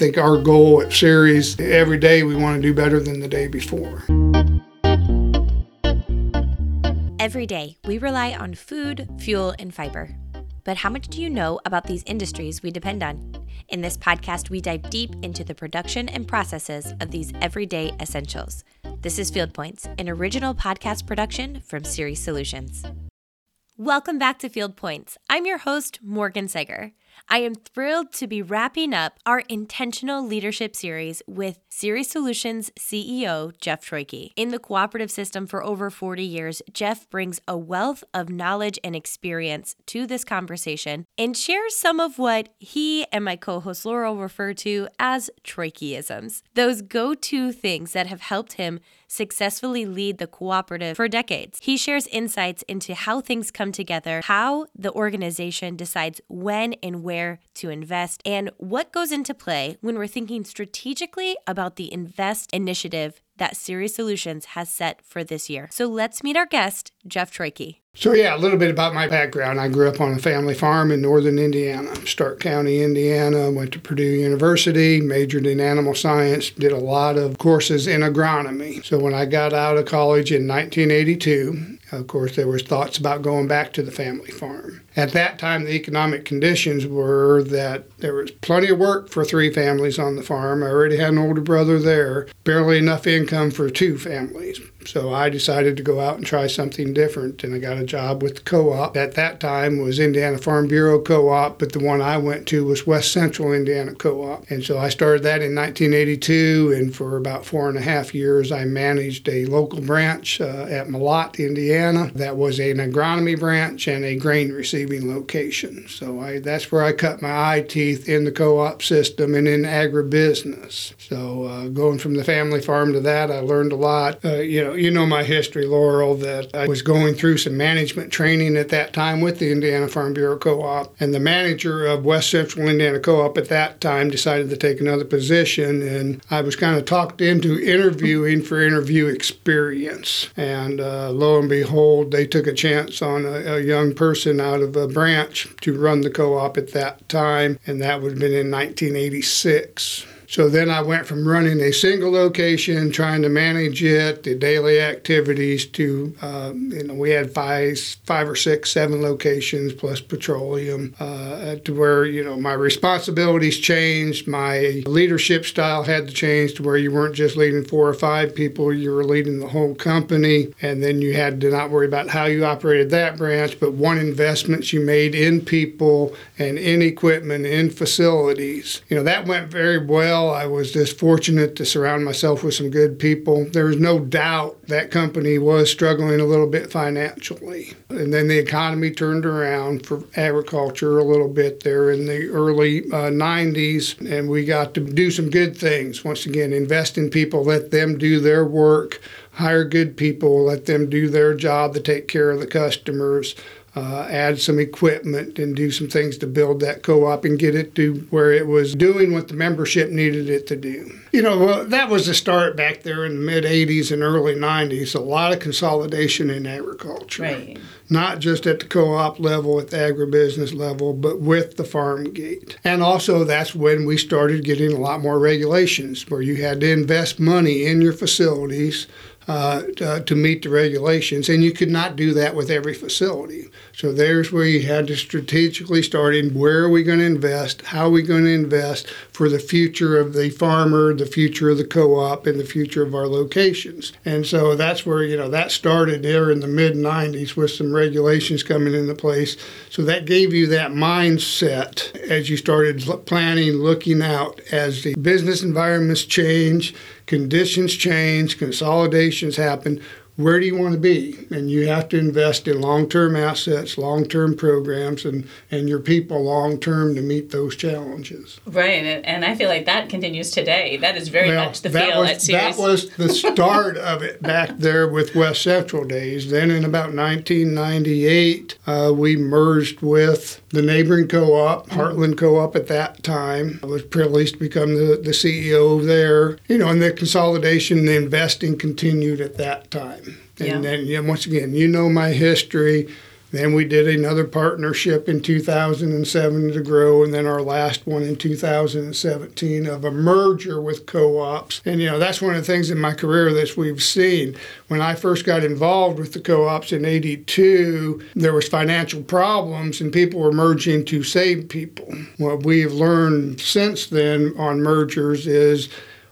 think our goal at Ceres, every day we want to do better than the day before. Every day, we rely on food, fuel, and fiber. But how much do you know about these industries we depend on? In this podcast, we dive deep into the production and processes of these everyday essentials. This is Field Points, an original podcast production from Ceres Solutions. Welcome back to Field Points. I'm your host, Morgan Seger. I am thrilled to be wrapping up our intentional leadership series with Ceres Solutions CEO Jeff Troike. In the cooperative system for over 40 years, Jeff brings a wealth of knowledge and experience to this conversation and shares some of what he and my co host Laurel refer to as Troikeisms, those go to things that have helped him successfully lead the cooperative for decades. He shares insights into how things come together, how the organization decides when and where to invest, and what goes into play when we're thinking strategically about the Invest initiative that Ceres Solutions has set for this year. So let's meet our guest, Jeff Troike. So, yeah, a little bit about my background. I grew up on a family farm in northern Indiana, Stark County, Indiana. Went to Purdue University, majored in animal science, did a lot of courses in agronomy. So, when I got out of college in 1982, of course, there was thoughts about going back to the family farm. At that time, the economic conditions were that there was plenty of work for three families on the farm. I already had an older brother there, barely enough income for two families. So I decided to go out and try something different, and I got a job with the co-op. At that time was Indiana Farm Bureau Co-op, but the one I went to was West Central Indiana Co-op. And so I started that in 1982, and for about four and a half years, I managed a local branch uh, at Mellott, Indiana. That was an agronomy branch and a grain receiving location. So I, that's where I cut my eye teeth in the co-op system and in agribusiness. So uh, going from the family farm to that, I learned a lot. Uh, you know you know my history, Laurel, that I was going through some management training at that time with the Indiana Farm Bureau Co-op, and the manager of West Central Indiana Co-op at that time decided to take another position, and I was kind of talked into interviewing for interview experience, and uh, lo and behold, they took a chance on a, a young person out of a branch to run the co-op at that time, and that would have been in 1986. So then I went from running a single location, trying to manage it, the daily activities, to uh, you know we had five, five or six, seven locations plus petroleum, uh, to where you know my responsibilities changed, my leadership style had to change to where you weren't just leading four or five people, you were leading the whole company, and then you had to not worry about how you operated that branch, but one investments you made in people and in equipment, in facilities. You know that went very well well. I was just fortunate to surround myself with some good people. There was no doubt that company was struggling a little bit financially. And then the economy turned around for agriculture a little bit there in the early uh, 90s, and we got to do some good things. Once again, invest in people, let them do their work, hire good people, let them do their job to take care of the customers uh, add some equipment and do some things to build that co-op and get it to where it was doing what the membership needed it to do. You know, well, that was the start back there in the mid 80s and early 90s. A lot of consolidation in agriculture. Right. Not just at the co-op level, at the agribusiness level, but with the farm gate. And also that's when we started getting a lot more regulations where you had to invest money in your facilities uh, to, to meet the regulations, and you could not do that with every facility. So there's where you had to strategically start in where are we going to invest, how are we going to invest for the future of the farmer, the future of the co-op, and the future of our locations. And so that's where you know that started there in the mid 90s with some regulations coming into place. So that gave you that mindset as you started planning, looking out as the business environments change conditions change, consolidations happen where do you want to be? And you have to invest in long term assets, long term programs, and, and your people long term to meet those challenges. Right. And I feel like that continues today. That is very well, much the feel was, at Ceres. That was the start of it back there with West Central days. Then in about 1998, uh, we merged with the neighboring co op, Heartland Co op at that time. I was privileged to become the, the CEO there. You know, and the consolidation, the investing continued at that time. And yeah. then, yeah, once again, you know my history. Then we did another partnership in 2007 to grow, and then our last one in 2017 of a merger with co-ops. And you know that's one of the things in my career that we've seen. When I first got involved with the co-ops in '82, there was financial problems, and people were merging to save people. What we've learned since then on mergers is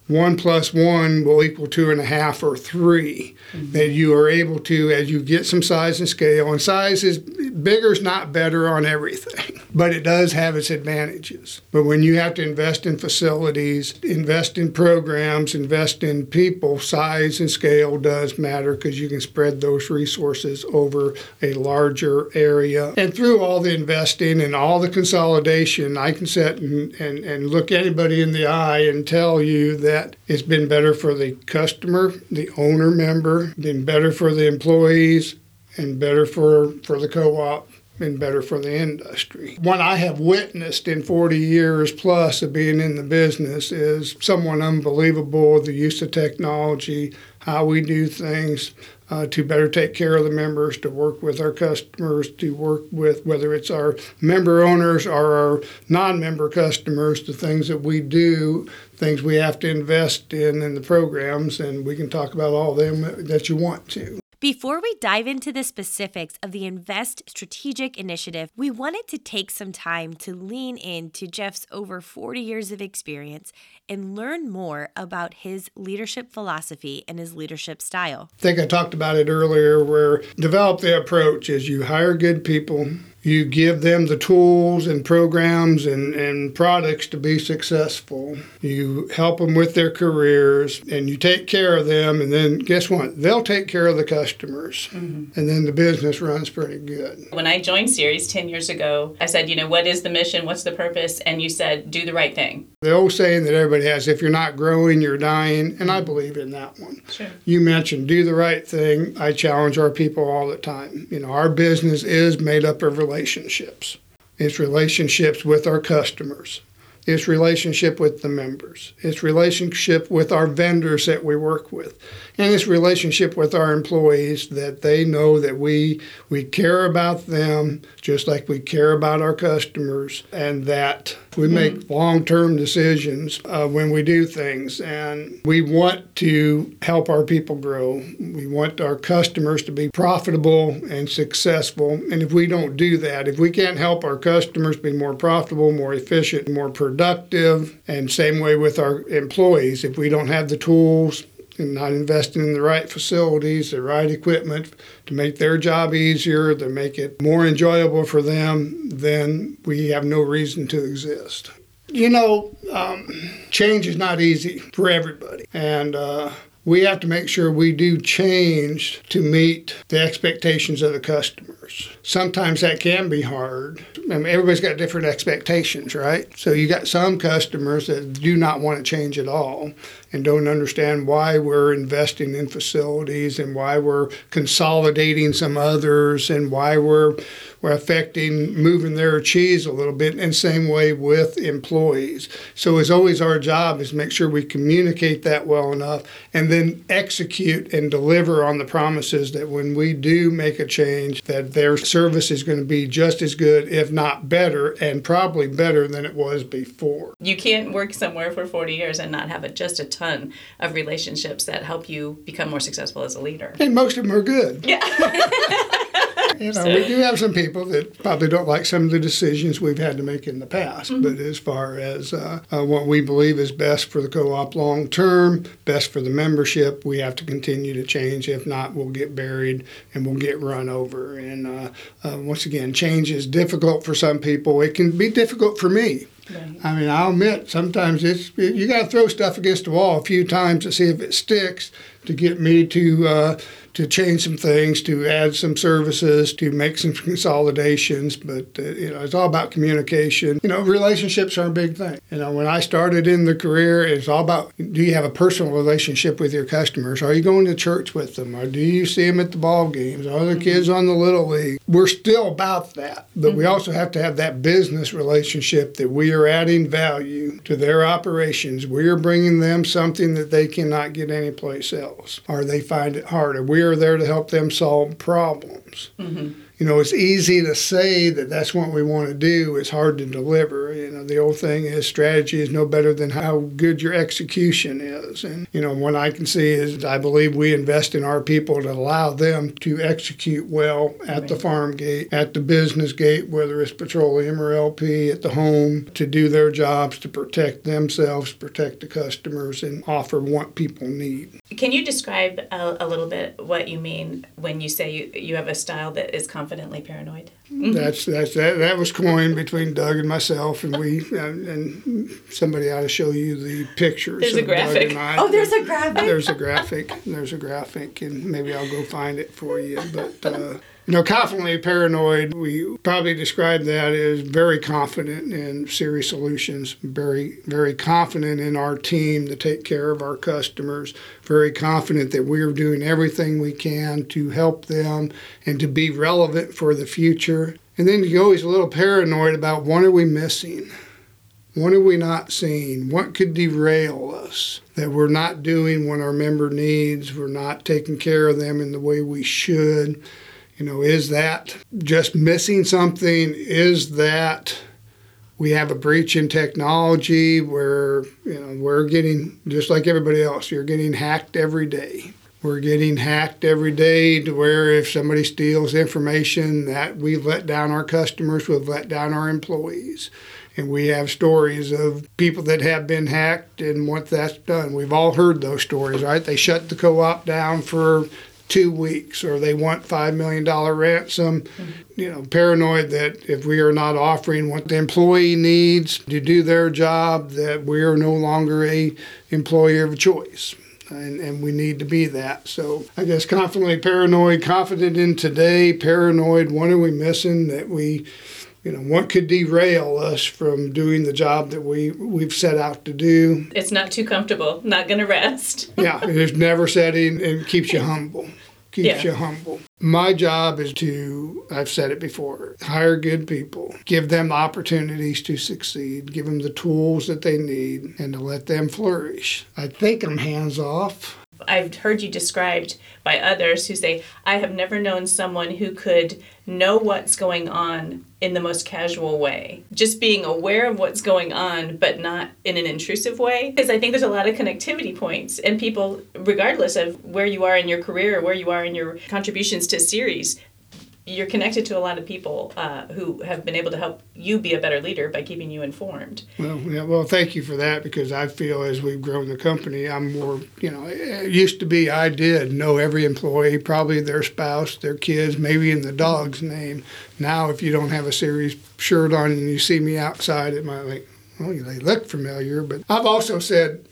one plus one will equal two and a half or 3 mm-hmm. That you are able to, as you get some size and scale, and size is bigger is not better on everything, but it does have its advantages. But when you have to invest in facilities, invest in programs, invest in people, size and scale does matter because you can spread those resources over a larger area. And through all the investing and all the consolidation, I can sit and, and, and look anybody in the eye and tell you that that. It's been better for the customer, the owner member, been better for the employees, and better for, for the co op and better for the industry. What I have witnessed in 40 years plus of being in the business is someone unbelievable the use of technology, how we do things, uh, to better take care of the members, to work with our customers, to work with whether it's our member owners or our non member customers, the things that we do, things we have to invest in in the programs, and we can talk about all them that you want to. Before we dive into the specifics of the Invest Strategic Initiative, we wanted to take some time to lean into Jeff's over 40 years of experience and learn more about his leadership philosophy and his leadership style. I think I talked about it earlier where develop the approach is you hire good people, you give them the tools and programs and, and products to be successful. You help them with their careers and you take care of them. And then guess what? They'll take care of the customers. Mm-hmm. And then the business runs pretty good. When I joined Ceres 10 years ago, I said, you know, what is the mission? What's the purpose? And you said, do the right thing. The old saying that everybody has if you're not growing, you're dying. And I believe in that one. Sure. You mentioned do the right thing. I challenge our people all the time. You know, our business is made up of relationships. It's relationships with our customers. It's relationship with the members. It's relationship with our vendors that we work with. And this relationship with our employees that they know that we we care about them just like we care about our customers and that we mm-hmm. make long-term decisions uh, when we do things and we want to help our people grow. We want our customers to be profitable and successful. And if we don't do that, if we can't help our customers be more profitable, more efficient, more productive, productive, and same way with our employees. If we don't have the tools and not investing in the right facilities, the right equipment to make their job easier, to make it more enjoyable for them, then we have no reason to exist. You know, um, change is not easy for everybody. And uh, we have to make sure we do change to meet the expectations of the customers. Sometimes that can be hard. I mean, everybody's got different expectations, right? So you got some customers that do not want to change at all and don't understand why we're investing in facilities and why we're consolidating some others and why we're we're affecting moving their cheese a little bit and same way with employees. So it's always our job is make sure we communicate that well enough and then execute and deliver on the promises that when we do make a change that their service is going to be just as good if not better and probably better than it was before. You can't work somewhere for 40 years and not have a, just a ton of relationships that help you become more successful as a leader. And most of them are good. Yeah. you know, so. we do have some people that probably don't like some of the decisions we've had to make in the past. Mm-hmm. But as far as uh, uh, what we believe is best for the co op long term, best for the membership, we have to continue to change. If not, we'll get buried and we'll get run over. And uh, uh once again, change is difficult for some people. It can be difficult for me. Right. I mean, I'll admit sometimes it's you got to throw stuff against the wall a few times to see if it sticks to get me to uh, to change some things, to add some services, to make some consolidations. But uh, you know, it's all about communication. You know, relationships are a big thing. You know, when I started in the career, it's all about do you have a personal relationship with your customers? Are you going to church with them? Or do you see them at the ball games? Are the mm-hmm. kids on the little league? We're still about that, but mm-hmm. we also have to have that business relationship that we are adding value to their operations. We are bringing them something that they cannot get anyplace else, or they find it harder. We are there to help them solve problems. Mm-hmm. You know, it's easy to say that that's what we want to do. It's hard to deliver. You know, the old thing is strategy is no better than how good your execution is. And, you know, what I can see is I believe we invest in our people to allow them to execute well at right. the farm gate, at the business gate, whether it's petroleum or LP, at the home, to do their jobs, to protect themselves, protect the customers, and offer what people need. Can you describe a, a little bit what you mean when you say you, you have a style that is confidently paranoid? That's that's that, that was coined between Doug and myself, and we and, and somebody ought to show you the pictures. There's a graphic. Oh, there's a graphic. There's a graphic. There's a graphic, and maybe I'll go find it for you. But uh, you know, confidently paranoid, we probably describe that as very confident in Ceres Solutions, very, very confident in our team to take care of our customers, very confident that we're doing everything we can to help them and to be relevant for the future. And then you're always a little paranoid about what are we missing? What are we not seeing? What could derail us that we're not doing what our member needs? We're not taking care of them in the way we should. You know, is that just missing something? Is that we have a breach in technology where, you know, we're getting, just like everybody else, you're getting hacked every day. We're getting hacked every day to where if somebody steals information that we've let down our customers, we've let down our employees. And we have stories of people that have been hacked and what that's done. We've all heard those stories, right? They shut the co op down for two weeks or they want $5 million ransom. Mm-hmm. You know, paranoid that if we are not offering what the employee needs to do their job, that we are no longer a employer of choice. And, and we need to be that. So I guess confidently paranoid, confident in today, paranoid, what are we missing that we you know what could derail us from doing the job that we we've set out to do? It's not too comfortable not gonna rest. Yeah it's never setting and keeps you humble keeps yeah. you humble. My job is to i've said it before hire good people give them opportunities to succeed give them the tools that they need and to let them flourish. I think i'm hands off I've heard you described by others who say, I have never known someone who could know what's going on in the most casual way. Just being aware of what's going on, but not in an intrusive way. Because I think there's a lot of connectivity points, and people, regardless of where you are in your career or where you are in your contributions to Ceres, you're connected to a lot of people uh, who have been able to help you be a better leader by keeping you informed. Well, yeah, well, thank you for that because I feel as we've grown the company, I'm more, you know, it used to be I did know every employee, probably their spouse, their kids, maybe in the dog's name. Now, if you don't have a Ceres shirt on and you see me outside, it might like, well, they look familiar. But I've also said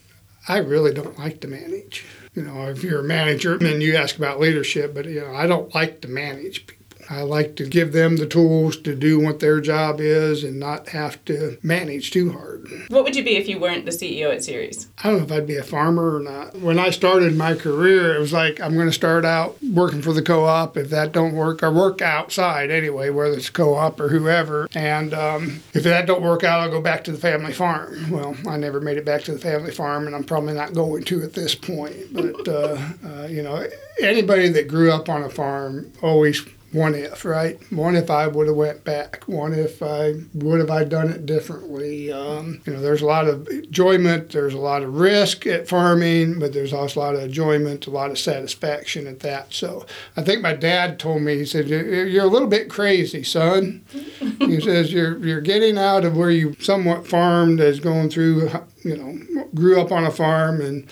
I really don't like to manage. You know, if you're a manager and you ask about leadership, but you know, I don't like to manage people. I like to give them the tools to do what their job is and not have to manage too hard. What would you be if you weren't the CEO at Ceres? I don't know if I'd be a farmer or not. When I started my career, it was like I'm going to start out working for the co-op. If that don't work, I work outside anyway, whether it's co-op or whoever. And um, if that don't work out, I'll go back to the family farm. Well, I never made it back to the family farm, and I'm probably not going to at this point. But uh, uh, you know, anybody that grew up on a farm always one if, right? One if I would have went back. One if I would have I done it differently. Um, you know, there's a lot of enjoyment. There's a lot of risk at farming, but there's also a lot of enjoyment, a lot of satisfaction at that. So I think my dad told me, he said, "You're a little bit crazy, son." he says, "You're you're getting out of where you somewhat farmed, as going through, you know, grew up on a farm and."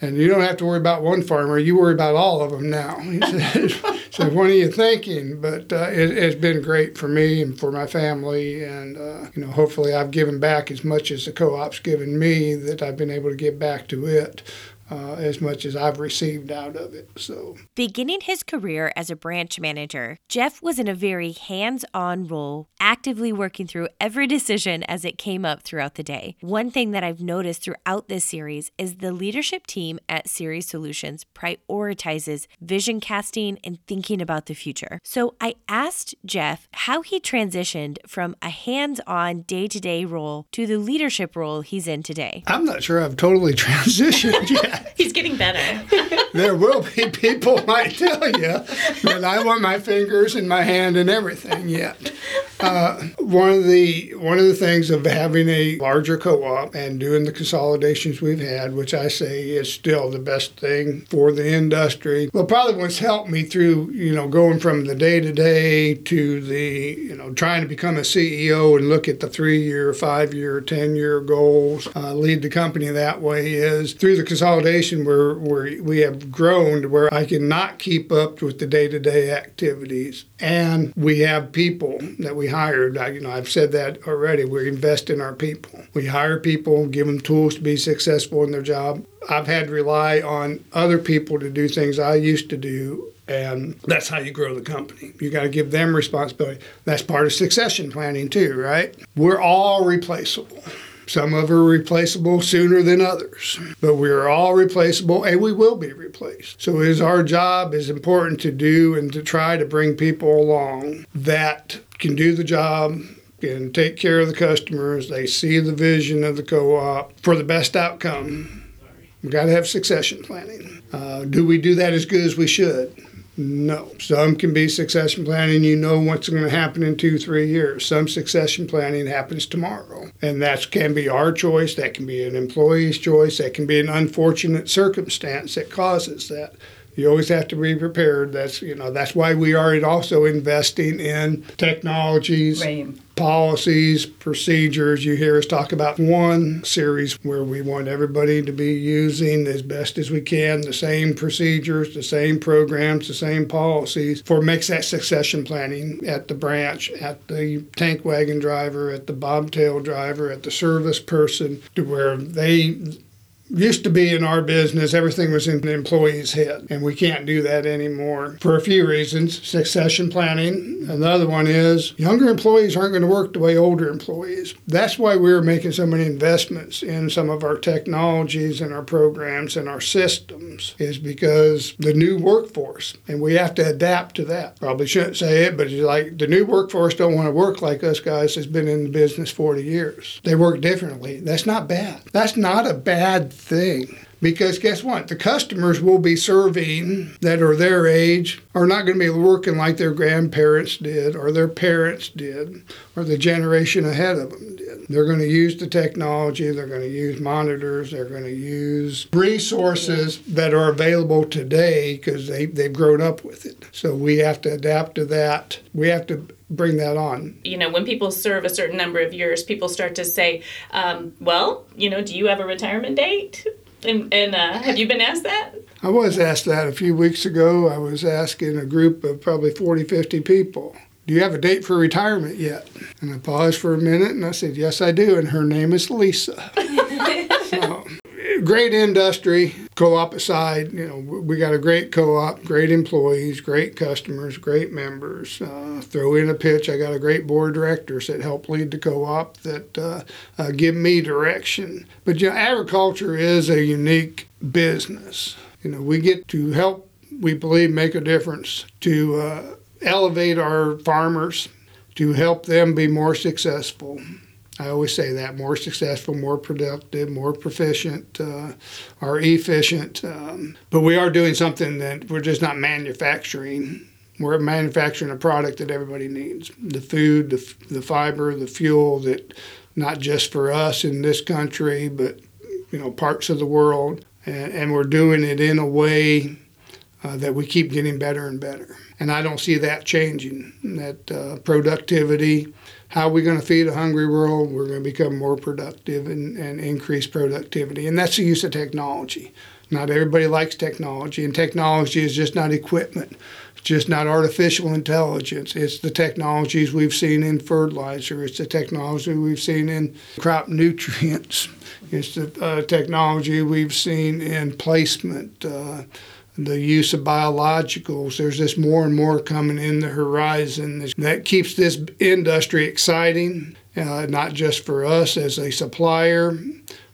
And you don't have to worry about one farmer. You worry about all of them now. He said, so what are you thinking? But uh, it, has been great for me and for my family, and uh, you know, hopefully I've given back as much as the co-op's given me that I've been able to give back to it uh, as much as I've received out of it. So, beginning his career as a branch manager, Jeff was in a very hands on role, actively working through every decision as it came up throughout the day. One thing that I've noticed throughout this series is the leadership team at Ceres Solutions prioritizes vision casting and thinking about the future. So, I asked Jeff how he transitioned from a hands on day to day role to the leadership role he's in today. I'm not sure I've totally transitioned yet. He's getting better. there will be people might tell you that I want my fingers and my hand and everything yet. Uh, one of the one of the things of having a larger co-op and doing the consolidations we've had, which I say is still the best thing for the industry. Well, probably what's helped me through you know going from the day to day to the you know trying to become a CEO and look at the three year, five year, ten year goals, uh, lead the company that way is through the consolidation where where we have grown to where I cannot keep up with the day to day activities, and we have people that we hired. I, you know, I've said that already. We invest in our people. We hire people, give them tools to be successful in their job. I've had to rely on other people to do things I used to do and that's how you grow the company. You got to give them responsibility. That's part of succession planning too, right? We're all replaceable. Some of are replaceable sooner than others, but we're all replaceable and we will be replaced. So it is our job is important to do and to try to bring people along that can do the job and take care of the customers. They see the vision of the co-op for the best outcome. We've got to have succession planning. Uh, do we do that as good as we should? No. Some can be succession planning. You know what's going to happen in two, three years. Some succession planning happens tomorrow. And that can be our choice. That can be an employee's choice. That can be an unfortunate circumstance that causes that. You always have to be prepared. That's you know that's why we are also investing in technologies, Right. Policies, procedures. You hear us talk about one Ceres where we want everybody to be using as best as we can the same procedures, the same programs, the same policies for makes that succession planning at the branch, at the tank wagon driver, at the bobtail driver, at the service person, to where they used to be in our business, everything was in the employee's head, and we can't do that anymore for a few reasons. Succession planning. Another one is younger employees aren't going to work the way older employees. That's why we're making so many investments in some of our technologies and our programs and our systems, is because the new workforce, and we have to adapt to that. Probably shouldn't say it, but it's like the new workforce don't want to work like us guys that's been in the business 40 years. They work differently. That's not bad. That's not a bad thing. Because guess what? The customers will be serving that are their age are not going to be working like their grandparents did or their parents did or the generation ahead of them did. They're going to use the technology, they're going to use monitors, they're going to use resources that are available today because they, they've grown up with it. So we have to adapt to that. We have to bring that on. You know, when people serve a certain number of years, people start to say, um, well, you know, do you have a retirement date? And, and uh, have you been asked that? I was asked that a few weeks ago. I was asking a group of probably 40, 50 people, Do you have a date for retirement yet? And I paused for a minute and I said, Yes, I do. And her name is Lisa. so, great industry, co op aside, you know, we got a great co op, great employees, great customers, great members. Uh, throw in a pitch, I got a great board of directors that help lead the co op that uh, uh, give me direction. But you know, agriculture is a unique business. You know, we get to help, we believe, make a difference to uh, elevate our farmers, to help them be more successful. I always say that more successful, more productive, more proficient, uh, or efficient. Um, but we are doing something that we're just not manufacturing. We're manufacturing a product that everybody needs the food, the, the fiber, the fuel that not just for us in this country, but you know parts of the world. And, and we're doing it in a way uh, that we keep getting better and better. And I don't see that changing. That uh, productivity, how are we going to feed a hungry world? We're going to become more productive and, and increase productivity. And that's the use of technology. Not everybody likes technology, and technology is just not equipment. It's just not artificial intelligence. It's the technologies we've seen in fertilizer. It's the technology we've seen in crop nutrients. It's the uh, technology we've seen in placement. Uh, the use of biologicals. There's just more and more coming in the horizon that keeps this industry exciting, uh, not just for us as a supplier,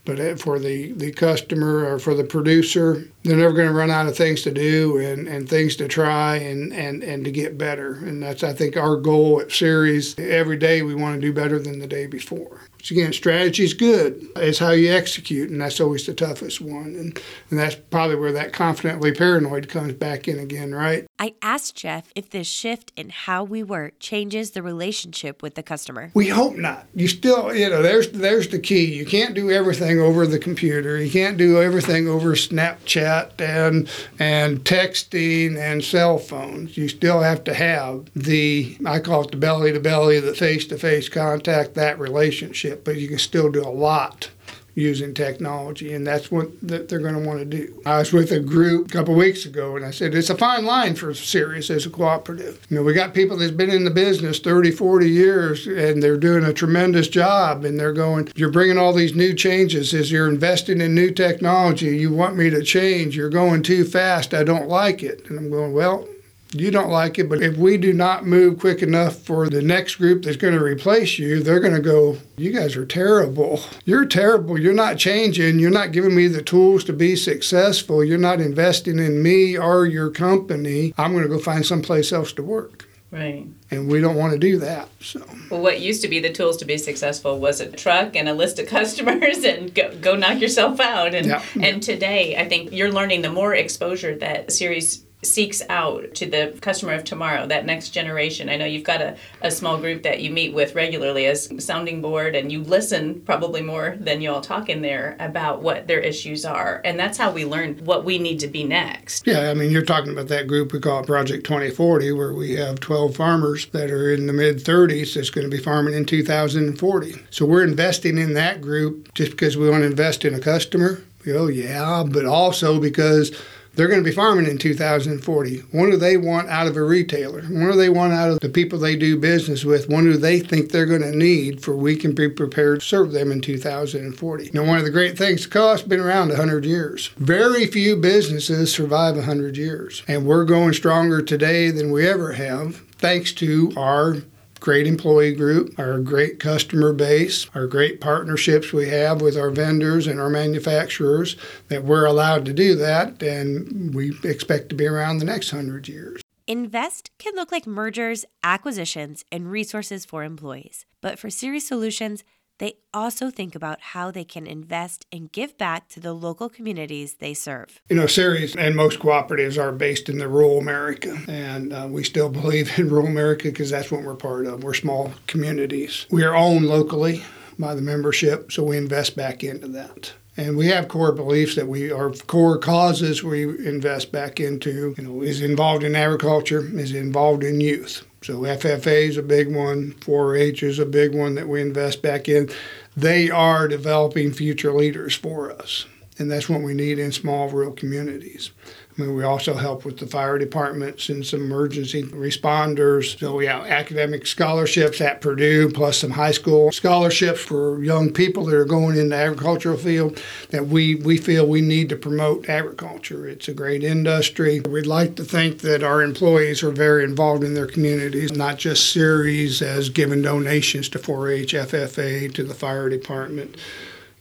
but for the, the customer or for the producer. They're never going to run out of things to do and, and things to try and, and, and to get better. And that's, I think, our goal at Ceres. Every day we want to do better than the day before. Again, strategy is good. It's how you execute, and that's always the toughest one. And, and that's probably where that confidently paranoid comes back in again, right? I asked Jeff if this shift in how we work changes the relationship with the customer. We hope not. You still, you know, there's there's the key. You can't do everything over the computer. You can't do everything over Snapchat and and texting and cell phones. You still have to have the I call it the belly to belly, the face to face contact, that relationship but you can still do a lot using technology, and that's what that they're going to want to do. I was with a group a couple weeks ago, and I said it's a fine line for Ceres as a cooperative. You know, we got people that's been in the business 30, 40 years, and they're doing a tremendous job, and they're going, you're bringing all these new changes as you're investing in new technology. You want me to change. You're going too fast. I don't like it. And I'm going, well, you don't like it, but if we do not move quick enough for the next group that's going to replace you, they're going to go, You guys are terrible. You're terrible. You're not changing. You're not giving me the tools to be successful. You're not investing in me or your company. I'm going to go find someplace else to work. Right. And we don't want to do that. So. Well, what used to be the tools to be successful was a truck and a list of customers and go, go knock yourself out. And, yeah. and today, I think you're learning the more exposure that Ceres seeks out to the customer of tomorrow, that next generation. I know you've got a, a small group that you meet with regularly as sounding board, and you listen probably more than you all talk in there about what their issues are. And that's how we learn what we need to be next. Yeah, I mean, you're talking about that group we call Project 2040, where we have 12 farmers that are in the mid 30s that's going to be farming in 2040. So we're investing in that group just because we want to invest in a customer. Oh, yeah, but also because they're going to be farming in 2040. What do they want out of a retailer? What do they want out of the people they do business with? What do they think they're going to need for we can be prepared to serve them in 2040? Now, one of the great things, cost has been around 100 years. Very few businesses survive 100 years. And we're going stronger today than we ever have thanks to our great employee group, our great customer base, our great partnerships we have with our vendors and our manufacturers, that we're allowed to do that, and we expect to be around the next hundred years. Invest can look like mergers, acquisitions, and resources for employees. But for Ceres Solutions, they also think about how they can invest and give back to the local communities they serve. You know, Ceres and most cooperatives are based in the rural America, and uh, we still believe in rural America because that's what we're part of. We're small communities. We are owned locally by the membership, so we invest back into that. And we have core beliefs that we our core causes we invest back into, you know, is involved in agriculture, is involved in youth. So FFA is a big one, 4-H is a big one that we invest back in. They are developing future leaders for us, and that's what we need in small rural communities. I mean, we also help with the fire departments and some emergency responders. So, we have academic scholarships at Purdue, plus some high school scholarships for young people that are going in the agricultural field that we, we feel we need to promote agriculture. It's a great industry. We'd like to think that our employees are very involved in their communities, not just Ceres as giving donations to 4 H, FFA, to the fire department.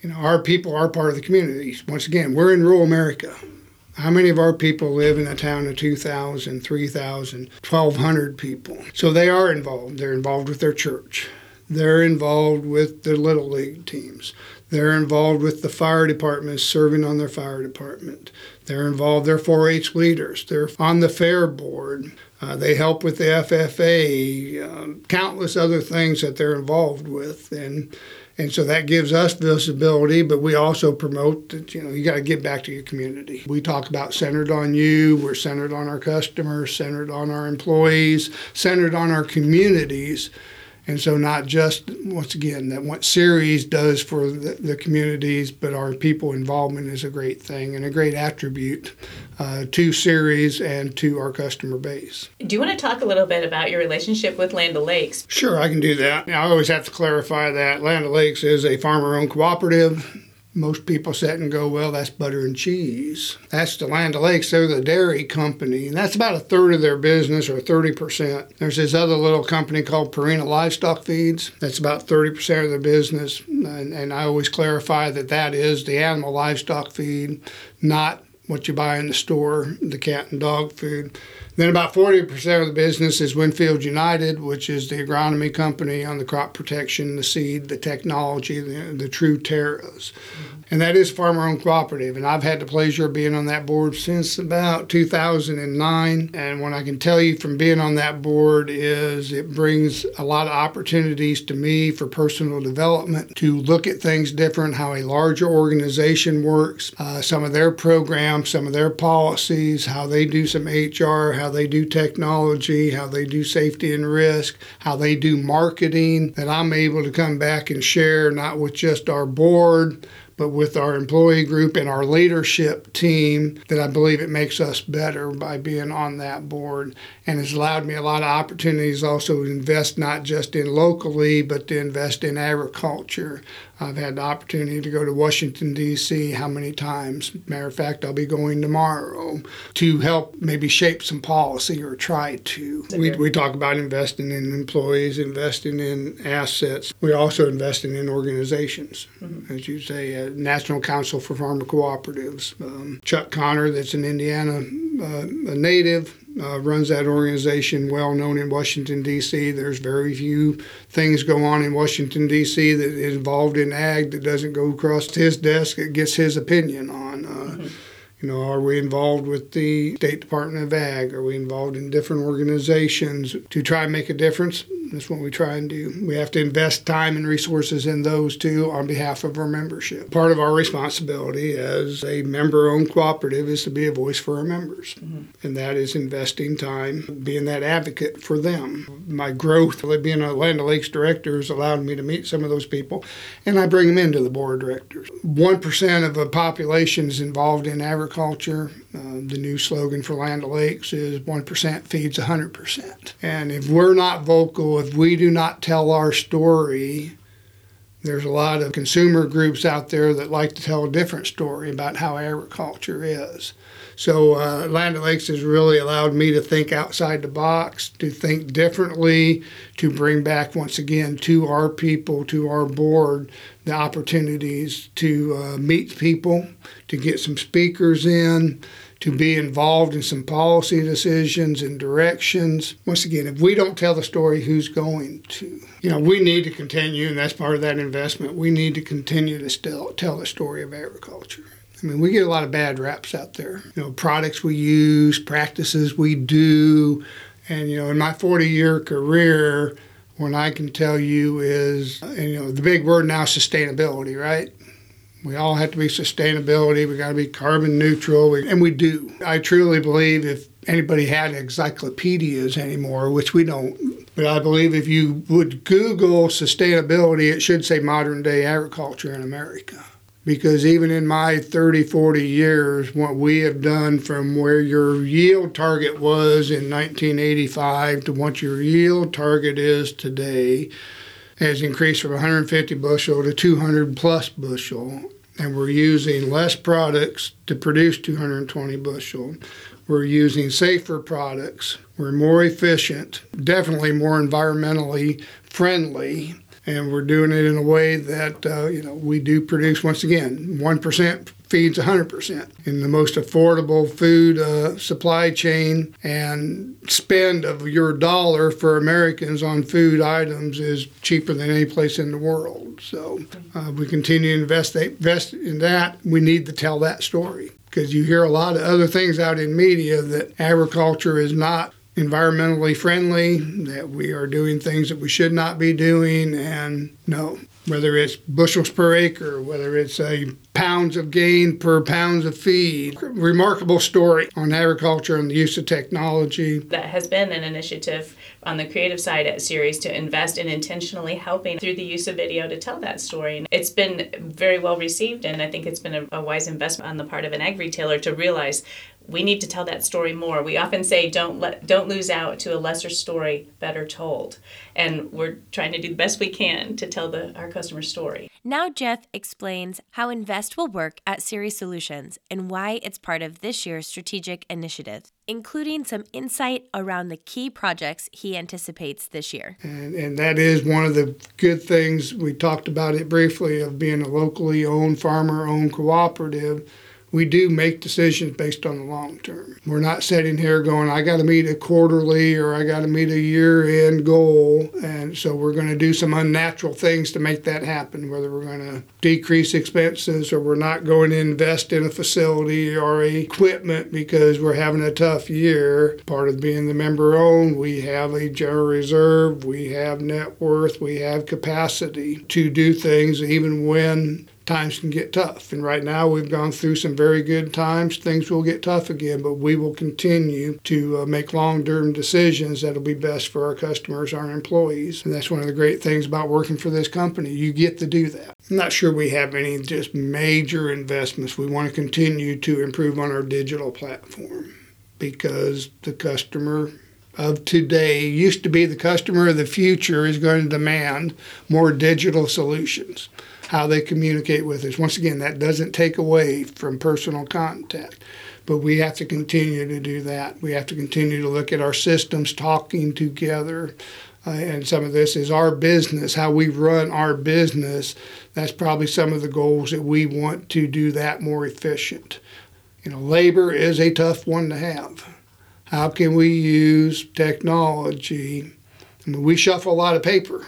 You know, our people are part of the communities. Once again, we're in rural America. How many of our people live in a town of 2,000, 3,000, 1,200 people? So they are involved. They're involved with their church. They're involved with the Little League teams. They're involved with the fire departments serving on their fire department. They're involved, they're 4 H leaders. They're on the fair board. Uh, they help with the FFA, um, countless other things that they're involved with. And and so that gives us visibility, but we also promote that, you know, you got to get back to your community. We talk about centered on you, we're centered on our customers, centered on our employees, centered on our communities. And so, not just once again that what Ceres does for the, the, communities, but our people involvement is a great thing and a great attribute uh, to Ceres and to our customer base. Do you want to talk a little bit about your relationship with Land O'Lakes? Sure, I can do that. Now, I always have to clarify that Land O'Lakes is a farmer owned cooperative most people sit and go, well, that's butter and cheese. That's the Land O'Lakes. They're the dairy company, and that's about a third of their business, or 30%. There's this other little company called Purina Livestock Feeds. That's about 30% of their business, and, and I always clarify that that is the animal livestock feed, not what you buy in the store, the cat and dog food. Then about 40% of the business is Winfield United, which is the agronomy company on the crop protection, the seed, the technology, the, the true terras. Mm-hmm. And that is farmer owned cooperative. And I've had the pleasure of being on that board since about 2009. And what I can tell you from being on that board is it brings a lot of opportunities to me for personal development, to look at things different, how a larger organization works, uh, some of their programs, some of their policies, how they do some HR, how they do technology, how they do safety and risk, how they do marketing, that I'm able to come back and share not with just our board, but with our employee group and our leadership team that I believe it makes us better by being on that board and has allowed me a lot of opportunities also to invest not just in locally but to invest in agriculture. I've had the opportunity to go to Washington D.C. how many times? Matter of fact, I'll be going tomorrow to help maybe shape some policy or try to. We, we talk about investing in employees, investing in assets. We're also investing in organizations, mm-hmm. as you say, uh, National Council for Farmer Cooperatives. Um, Chuck Conner, that's an Indiana uh, a native, uh, runs that organization, well known in Washington, D.C. There's very few things go on in Washington, D.C. that is involved in ag that doesn't go across his desk. It gets his opinion on. Uh. You know, are we involved with the State Department of Ag? Are we involved in different organizations to try and make a difference? That's what we try and do. We have to invest time and resources in those too on behalf of our membership. Part of our responsibility as a member owned cooperative is to be a voice for our members, mm-hmm. and that is investing time, being that advocate for them. My growth, being a Land O'Lakes director, has allowed me to meet some of those people, and I bring them into the board of directors. 1% of the population is involved in agriculture. Uh, the new slogan for Land O'Lakes is 1% feeds 100%. And if we're not vocal, if we do not tell our story, there's a lot of consumer groups out there that like to tell a different story about how agriculture is. So, uh, Land O'Lakes has really allowed me to think outside the box, to think differently, to bring back once again to our people, to our board, the opportunities to uh, meet people, to get some speakers in, to be involved in some policy decisions and directions. Once again, if we don't tell the story, who's going to? You know, we need to continue, and that's part of that investment. We need to continue to still tell the story of agriculture. I mean, we get a lot of bad raps out there. You know, products we use, practices we do, and you know, in my 40-year career, what I can tell you is, and, you know, the big word now is sustainability, right? We all have to be sustainability. We got to be carbon neutral, and we do. I truly believe if anybody had encyclopedias anymore, which we don't, but I believe if you would Google sustainability, it should say modern day agriculture in America. Because even in my 30, 40 years, what we have done from where your yield target was in 1985 to what your yield target is today, has increased from 150 bushel to 200 plus bushel, and we're using less products to produce 220 bushel. We're using safer products. We're more efficient, definitely more environmentally friendly, and we're doing it in a way that uh, you know we do produce once again 1% feeds 100% in the most affordable food uh, supply chain and spend of your dollar for Americans on food items is cheaper than any place in the world. So uh, we continue to invest, invest in that. We need to tell that story because you hear a lot of other things out in media that agriculture is not environmentally friendly, that we are doing things that we should not be doing, and no, whether it's bushels per acre, whether it's a pounds of gain per pounds of feed. Remarkable story on agriculture and the use of technology. That has been an initiative on the creative side at Ceres to invest in intentionally helping through the use of video to tell that story. And It's been very well received, and I think it's been a, a wise investment on the part of an ag retailer to realize we need to tell that story more. We often say don't let don't lose out to a lesser story better told. And we're trying to do the best we can to tell the our customer story. Now Jeff explains how Invest will work at Ceres Solutions and why it's part of this year's strategic initiative, including some insight around the key projects he anticipates this year. And, and that is one of the good things we talked about it briefly of being a locally owned farmer owned cooperative we do make decisions based on the long term. We're not sitting here going, I got to meet a quarterly or I got to meet a year end goal. And so we're going to do some unnatural things to make that happen, whether we're going to decrease expenses or we're not going to invest in a facility or a equipment because we're having a tough year. Part of being the member owned, we have a general reserve, we have net worth, we have capacity to do things even when times can get tough. And right now, we've gone through some very good times. Things will get tough again, but we will continue to uh, make long term decisions that'll be best for our customers, our employees. And that's one of the great things about working for this company. You get to do that. I'm not sure we have any just major investments. We want to continue to improve on our digital platform because the customer of today used to be the customer of the future is going to demand more digital solutions how they communicate with us. Once again, that doesn't take away from personal contact, but we have to continue to do that. We have to continue to look at our systems talking together. Uh, and some of this is our business, how we run our business. That's probably some of the goals that we want to do that more efficient. You know, labor is a tough one to have. How can we use technology? I mean, we shuffle a lot of paper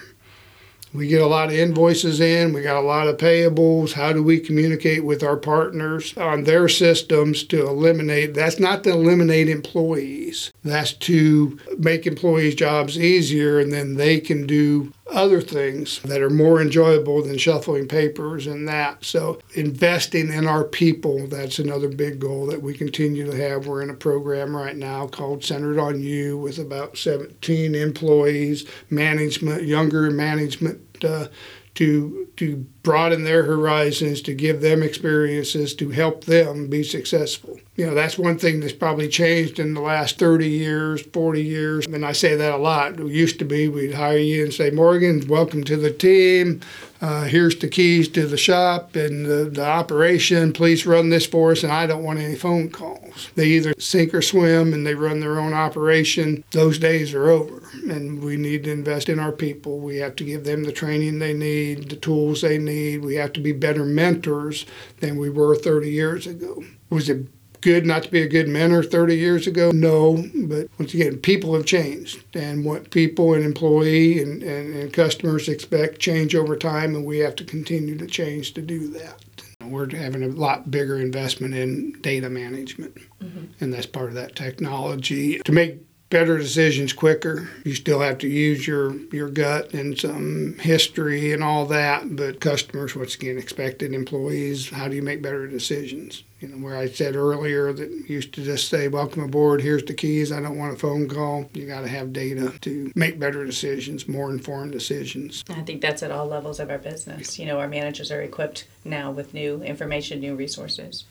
we get a lot of invoices in, we got a lot of payables. How do we communicate with our partners on their systems to eliminate? That's not to eliminate employees, that's to make employees' jobs easier, and then they can do other things that are more enjoyable than shuffling papers and that. So, investing in our people, that's another big goal that we continue to have. We're in a program right now called Centered on You with about 17 employees, management, younger management. Uh, to to broaden their horizons, to give them experiences, to help them be successful. You know, that's one thing that's probably changed in the last 30 years, 40 years. And I say that a lot. It used to be we'd hire you and say, Morgan, welcome to the team. Uh, here's the keys to the shop and the, the operation. Please run this for us. And I don't want any phone calls. They either sink or swim and they run their own operation. Those days are over. And we need to invest in our people. We have to give them the training they need, the tools they need. We have to be better mentors than we were 30 years ago. Was it good not to be a good mentor 30 years ago? No, but once again, people have changed, and what people and employee and, and, and customers expect change over time, and we have to continue to change to do that. We're having a lot bigger investment in data management, mm-hmm. and that's part of that technology to make better decisions quicker. You still have to use your, your gut and some history and all that, but customers, once again, expected employees, how do you make better decisions? You know, where I said earlier that used to just say, Welcome aboard, here's the keys, I don't want a phone call. You got to have data to make better decisions, more informed decisions. I think that's at all levels of our business. You know, our managers are equipped now with new information, new resources.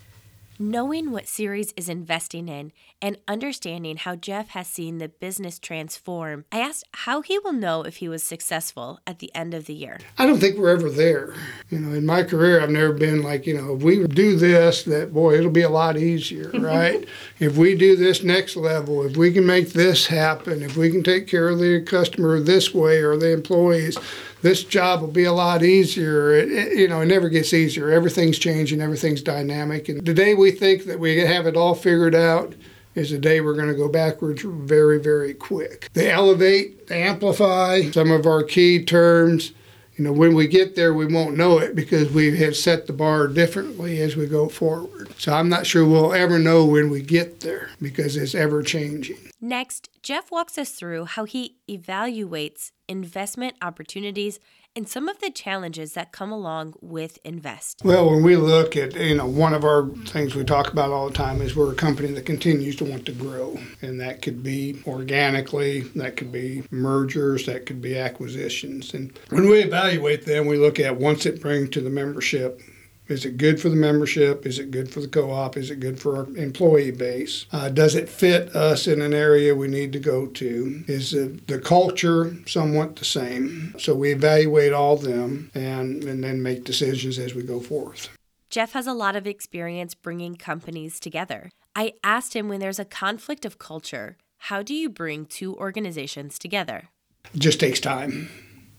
Knowing what Ceres is investing in and understanding how Jeff has seen the business transform, I asked how he will know if he was successful at the end of the year. I don't think we're ever there. You know, in my career, I've never been like, you know, if we do this, that boy, it'll be a lot easier, right? if we do this next level, if we can make this happen, if we can take care of the customer this way or the employees, this job will be a lot easier. It, it, you know, it never gets easier. Everything's changing, everything's dynamic. And the day we think that we have it all figured out is the day we're going to go backwards very, very quick. They elevate, they amplify some of our key terms. You know, when we get there, we won't know it because we have set the bar differently as we go forward. So I'm not sure we'll ever know when we get there because it's ever changing. Next, Jeff walks us through how he evaluates investment opportunities and some of the challenges that come along with invest. Well, when we look at, you know, one of our things we talk about all the time is we're a company that continues to want to grow. And that could be organically, that could be mergers, that could be acquisitions. And when we evaluate them, we look at what's it bring to the membership, is it good for the membership? Is it good for the co op? Is it good for our employee base? Uh, does it fit us in an area we need to go to? Is the, the culture somewhat the same? So we evaluate all of them and, and then make decisions as we go forth. Jeff has a lot of experience bringing companies together. I asked him when there's a conflict of culture, how do you bring two organizations together? It just takes time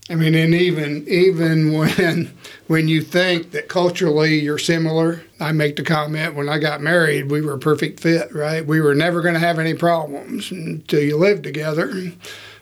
I mean, and even even when when you think that culturally you're similar, I make the comment when I got married, we were a perfect fit, right? We were never going to have any problems until you live together,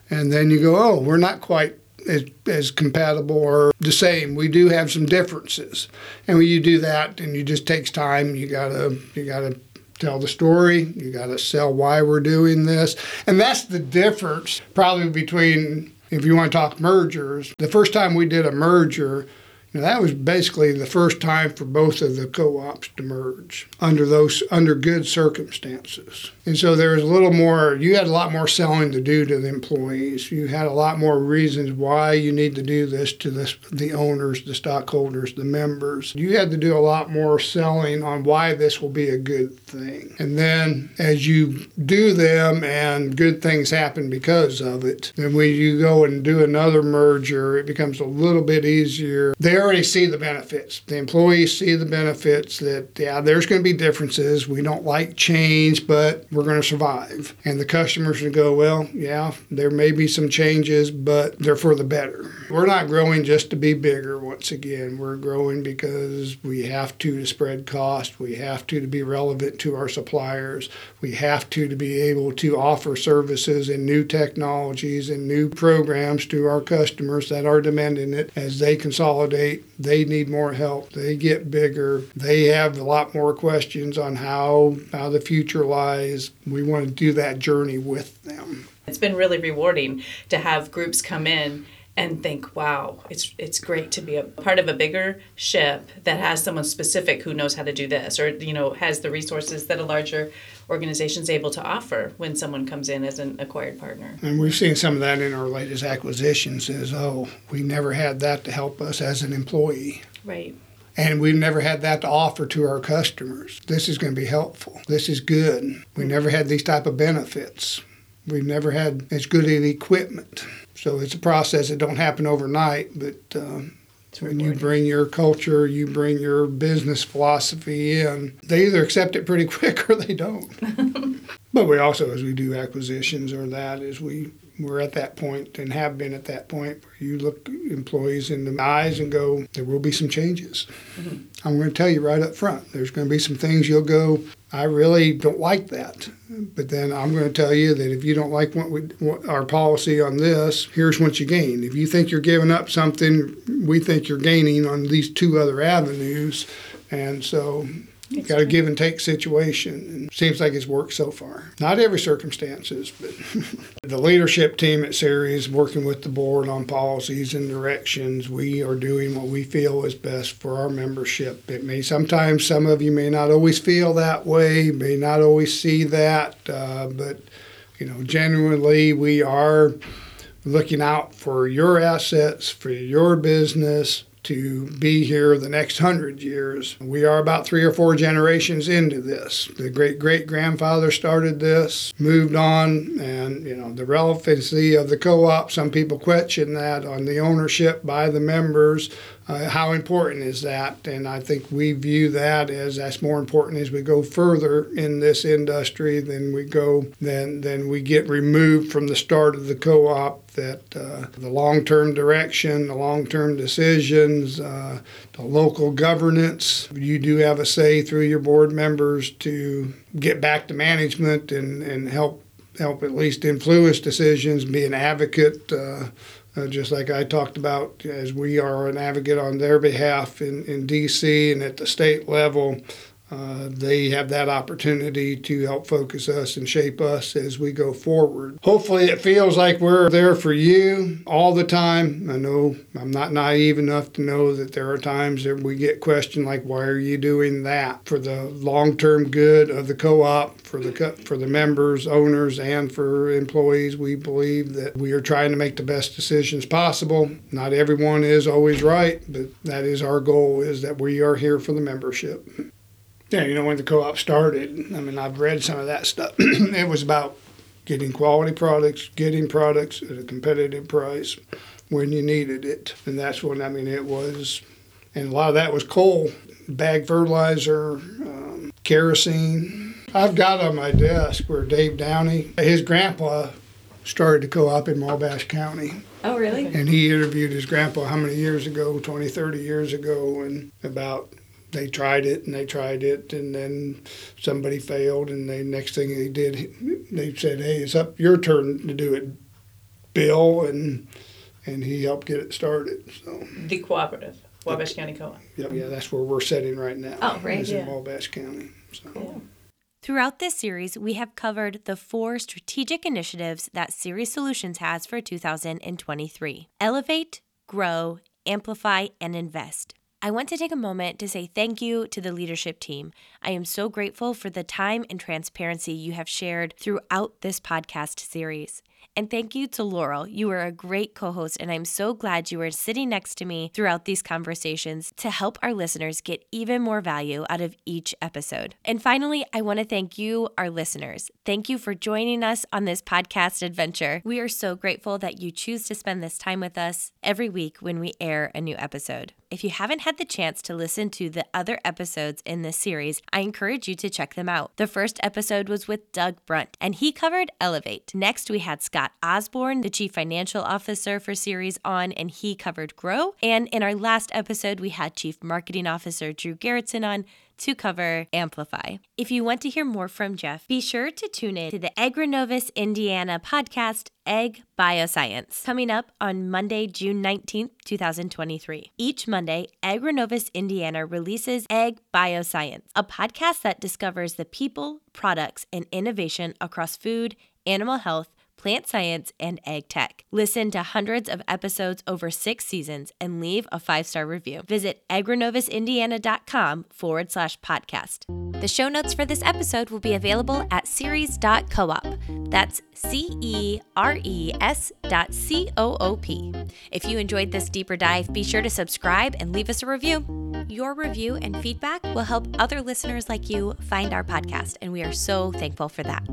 and then you go, oh, we're not quite as, as compatible or the same. We do have some differences, and when you do that, and it just takes time. You gotta you gotta tell the story. You gotta sell why we're doing this, and that's the difference probably between if you want to talk mergers. The first time we did a merger now, that was basically the first time for both of the co-ops to merge under those under good circumstances. And so there was a little more. You had a lot more selling to do to the employees. You had a lot more reasons why you need to do this to the the owners, the stockholders, the members. You had to do a lot more selling on why this will be a good thing. And then as you do them and good things happen because of it, then when you go and do another merger, it becomes a little bit easier. There already see the benefits. The employees see the benefits that, yeah, there's going to be differences. We don't like change, but we're going to survive. And the customers would go, well, yeah, there may be some changes, but they're for the better. We're not growing just to be bigger once again. We're growing because we have to to spread cost. We have to to be relevant to our suppliers. We have to to be able to offer services and new technologies and new programs to our customers that are demanding it as they consolidate they need more help. They get bigger. They have a lot more questions on how how the future lies. We want to do that journey with them. It's been really rewarding to have groups come in and think, wow, it's it's great to be a part of a bigger ship that has someone specific who knows how to do this or you know has the resources that a larger organization is able to offer when someone comes in as an acquired partner. And we've seen some of that in our latest acquisitions is oh, we never had that to help us as an employee. Right. And we've never had that to offer to our customers. This is going to be helpful. This is good. We never had these type of benefits. We've never had as good of equipment. So it's a process that don't happen overnight, but uh, when you bring your culture, you bring your business philosophy in, they either accept it pretty quick or they don't. but we also, as we do acquisitions or that, is we we're at that point and have been at that point where you look employees in the eyes and go, there will be some changes. Mm-hmm. I'm going to tell you right up front. There's going to be some things you'll go, I really don't like that. But then I'm going to tell you that if you don't like what, we, what our policy on this, here's what you gain. If you think you're giving up something, we think you're gaining on these two other avenues. And so you got a give and take situation, and seems like it's worked so far. Not every circumstances, but the leadership team at Ceres, working with the board on policies and directions, we are doing what we feel is best for our membership. It may sometimes some of you may not always feel that way, may not always see that, uh, but you know, genuinely we are looking out for your assets, for your business, to be here the next hundred years. We are about three or four generations into this. The great great grandfather started this, moved on, and you know the relevancy of the co-op. Some people question that on the ownership by the members. Uh, how important is that? And I think we view that as that's more important as we go further in this industry than we go then then we get removed from the start of the co-op. That uh, the long-term direction, the long-term decisions, uh, the local governance, you do have a say through your board members to get back to management and, and help help at least influence decisions, be an advocate uh, just like I talked about, as we are an advocate on their behalf in, in DC and at the state level, uh, they have that opportunity to help focus us and shape us as we go forward. Hopefully, it feels like we're there for you all the time. I know I'm not naive enough to know that there are times that we get questioned like, "Why are you doing that?" For the long-term good of the co-op, for the co- for the members, owners, and for employees, we believe that we are trying to make the best decisions possible. Not everyone is always right, but that is our goal: is that we are here for the membership. Yeah, you know, when the co op started, I mean, I've read some of that stuff. it was about getting quality products, getting products at a competitive price when you needed it. And that's when, I mean, it was, and a lot of that was coal, bag fertilizer, um, kerosene. I've got on my desk where Dave Downey, his grandpa started the co-op in Wabash County. Oh, really? And he interviewed his grandpa how many years ago, 20, 30 years ago, and about they tried it and they tried it and then somebody failed and the next thing they did they said hey it's up your turn to do it bill and and he helped get it started so The cooperative, Wabash County Co-op. yeah, yeah that's where we're sitting right now Oh, right, is in yeah. Wabash County so Cool. Throughout this series, we have covered the four strategic initiatives that Ceres Solutions has for 2023 Elevate, Grow, Amplify, and Invest. I want to take a moment to say thank you to the leadership team. I am so grateful for the time and transparency you have shared throughout this podcast series. And thank you to Laurel. You were a great co host, and I'm so glad you were sitting next to me throughout these conversations to help our listeners get even more value out of each episode. And finally, I want to thank you, our listeners. Thank you for joining us on this podcast adventure. We are so grateful that you choose to spend this time with us every week when we air a new episode. If you haven't had the chance to listen to the other episodes in this series, I encourage you to check them out. The first episode was with Doug Brunt, and he covered Elevate. Next, we had Scott Osborne, the Chief Financial Officer for Ceres On, and he covered Grow. And in our last episode, we had Chief Marketing Officer Drew Garrettson on to cover Amplify. If you want to hear more from Jeff, be sure to tune in to the AgriNovus Indiana podcast, Ag Bioscience, coming up on Monday, June 19th, 2023. Each Monday, AgriNovus Indiana releases Ag Bioscience, a podcast that discovers the people, products, and innovation across food, animal health, plant science, and ag tech. Listen to hundreds of episodes over six seasons and leave a five star review. Visit agrinovusindiana.com forward slash podcast. The show notes for this episode will be available at ceres.coop. That's C E R E S dot C O O P. If you enjoyed this deeper dive, be sure to subscribe and leave us a review. Your review and feedback will help other listeners like you find our podcast, and we are so thankful for that.